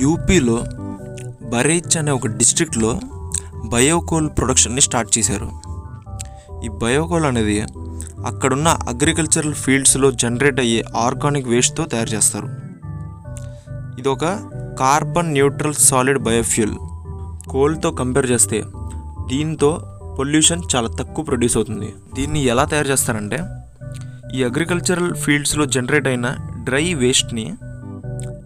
యూపీలో బరేచ్ అనే ఒక డిస్ట్రిక్ట్లో బయోకోల్ ప్రొడక్షన్ని స్టార్ట్ చేశారు. ఈ బయోకోల్ అనేది అక్కడున్న అగ్రికల్చరల్ ఫీల్డ్స్లో జనరేట్ అయ్యే ఆర్గానిక్ వేస్ట్తో తయారు చేస్తారు. ఇది ఒక కార్బన్ న్యూట్రల్ సాలిడ్ బయోఫ్యూల్. కోల్తో కంపేర్ చేస్తే దీంతో పొల్యూషన్ చాలా తక్కువ ప్రొడ్యూస్ అవుతుంది. దీన్ని ఎలా తయారు చేస్తారంటే ఈ అగ్రికల్చరల్ ఫీల్డ్స్లో జనరేట్ అయిన డ్రై వేస్ట్ని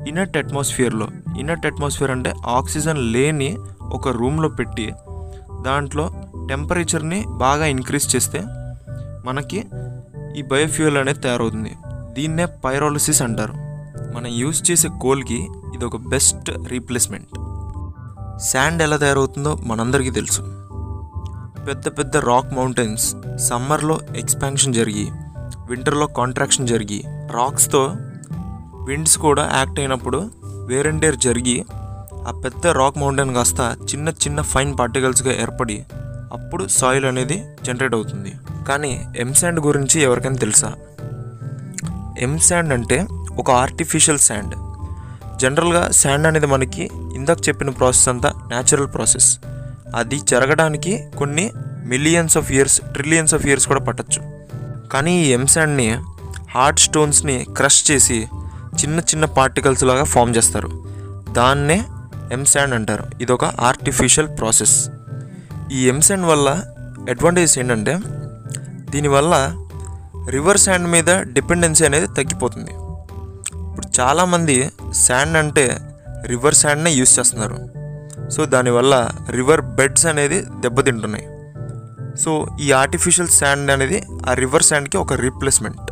ఇనట్ అట్మాస్ఫియర్లో ఇనట్ అట్మాస్ఫియర్ అంటే ఆక్సిజన్ లేని ఒక రూమ్లో పెట్టి దాంట్లో టెంపరేచర్ని బాగా ఇంక్రీజ్ చేస్తే మనకి ఈ బయోఫ్యూయల్ అనేది తయారవుతుంది. దీన్నే పైరాలసిస్ అంటారు. మనం యూజ్ చేసే కోల్కి ఇది ఒక బెస్ట్ రీప్లేస్మెంట్. శాండ్ ఎలా తయారవుతుందో మనందరికీ తెలుసు. పెద్ద పెద్ద రాక్ మౌంటైన్స్ సమ్మర్లో ఎక్స్పాన్షన్ జరిగి వింటర్లో కాంట్రాక్షన్ జరిగి రాక్స్తో విండ్స్ కూడా యాక్ట్ అయినప్పుడు వేరెండేర్ జరిగి ఆ పెద్ద రాక్ మౌంటైన్ కాస్త చిన్న చిన్న ఫైన్ పార్టికల్స్గా ఏర్పడి అప్పుడు సాయిల్ అనేది జనరేట్ అవుతుంది. కానీ ఎంశాండ్ గురించి ఎవరికైనా తెలుసా? ఎంశాండ్ అంటే ఒక ఆర్టిఫిషియల్ శాండ్. జనరల్గా శాండ్ అనేది మనకి ఇందాక చెప్పిన ప్రాసెస్ అంతా న్యాచురల్ ప్రాసెస్. అది జరగడానికి కొన్ని millions of years trillions of years కూడా పట్టచ్చు. కానీ ఈ ఎంశాండ్ని హార్డ్ స్టోన్స్ని క్రష్ చేసి చిన్న చిన్న పార్టికల్స్ లాగా ఫామ్ చేస్తారు. దాన్నే ఎంశాండ్ అంటారు. ఇది ఒక ఆర్టిఫిషియల్ ప్రాసెస్ ఈ ఎంశాండ్ వల్ల అడ్వాంటేజ్ ఏంటంటే దీనివల్ల రివర్ శాండ్ మీద డిపెండెన్సీ అనేది తగ్గిపోతుంది. ఇప్పుడు చాలామంది శాండ్ అంటే రివర్ శాండ్నే యూస్ చేస్తున్నారు. సో దానివల్ల రివర్ బెడ్స్ అనేది దెబ్బతింటున్నాయి. సో ఈ ఆర్టిఫిషియల్ శాండ్ అనేది ఆ రివర్ శాండ్కి ఒక రీప్లేస్మెంట్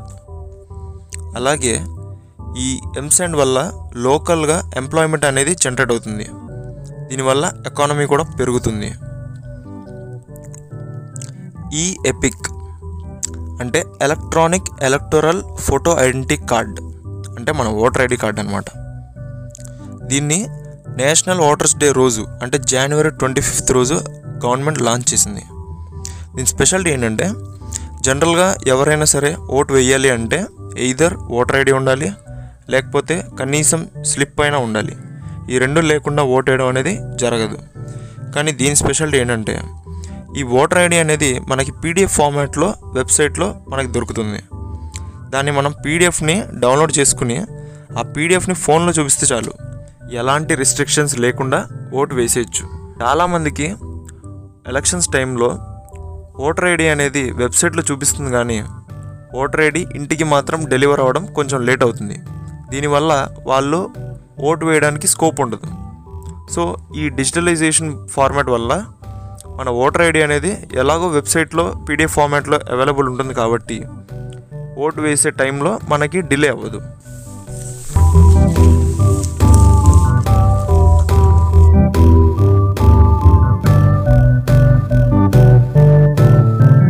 అలాగే ఈ ఎంసెండ్ వల్ల లోకల్గా ఎంప్లాయ్మెంట్ అనేది జనరేట్ అవుతుంది. దీనివల్ల ఎకానమీ కూడా పెరుగుతుంది. ఈ ఎపిక్ అంటే electronic electoral photo identity card అంటే మన ఓటర్ ఐడి కార్డ్ అనమాట దీన్ని నేషనల్ ఓటర్స్ డే రోజు అంటే జనవరి ట్వంటీ ఫిఫ్త్ రోజు గవర్నమెంట్ లాంచ్ చేసింది. దీని స్పెషాలిటీ ఏంటంటే జనరల్గా ఎవరైనా సరే ఓటు వేయాలి అంటే ఎయిదర్ ఓటర్ ఐడి ఉండాలి లేకపోతే కనీసం స్లిప్ అయినా ఉండాలి. ఈ రెండు లేకుండా ఓటేయడం వేయడం అనేది జరగదు. కానీ దీని స్పెషాలిటీ ఏంటంటే ఈ ఓటర్ ఐడి అనేది మనకి పీడిఎఫ్ ఫార్మాట్లో వెబ్సైట్లో మనకి దొరుకుతుంది. దాన్ని మనం పీడిఎఫ్ని డౌన్లోడ్ చేసుకుని ఆ పీడిఎఫ్ని ఫోన్లో చూపిస్తే చాలు. ఎలాంటి రిస్ట్రిక్షన్స్ లేకుండా ఓటు వేసేయచ్చు. చాలామందికి ఎలక్షన్స్ టైంలో ఓటర్ ఐడి అనేది వెబ్సైట్లో చూపిస్తుంది కానీ ఓటర్ ఐడి ఇంటికి మాత్రం డెలివర్ అవ్వడం కొంచెం లేట్ అవుతుంది. దీనివల్ల వాళ్ళు ఓటు వేయడానికి స్కోప్ ఉండదు. సో ఈ డిజిటలైజేషన్ ఫార్మాట్ వల్ల మన ఓటర్ ఐడి అనేది ఎలాగో వెబ్సైట్లో పీడిఎఫ్ ఫార్మాట్లో అవైలబుల్ ఉంటుంది కాబట్టి ఓటు వేసే టైంలో మనకి డిలే అవ్వదు.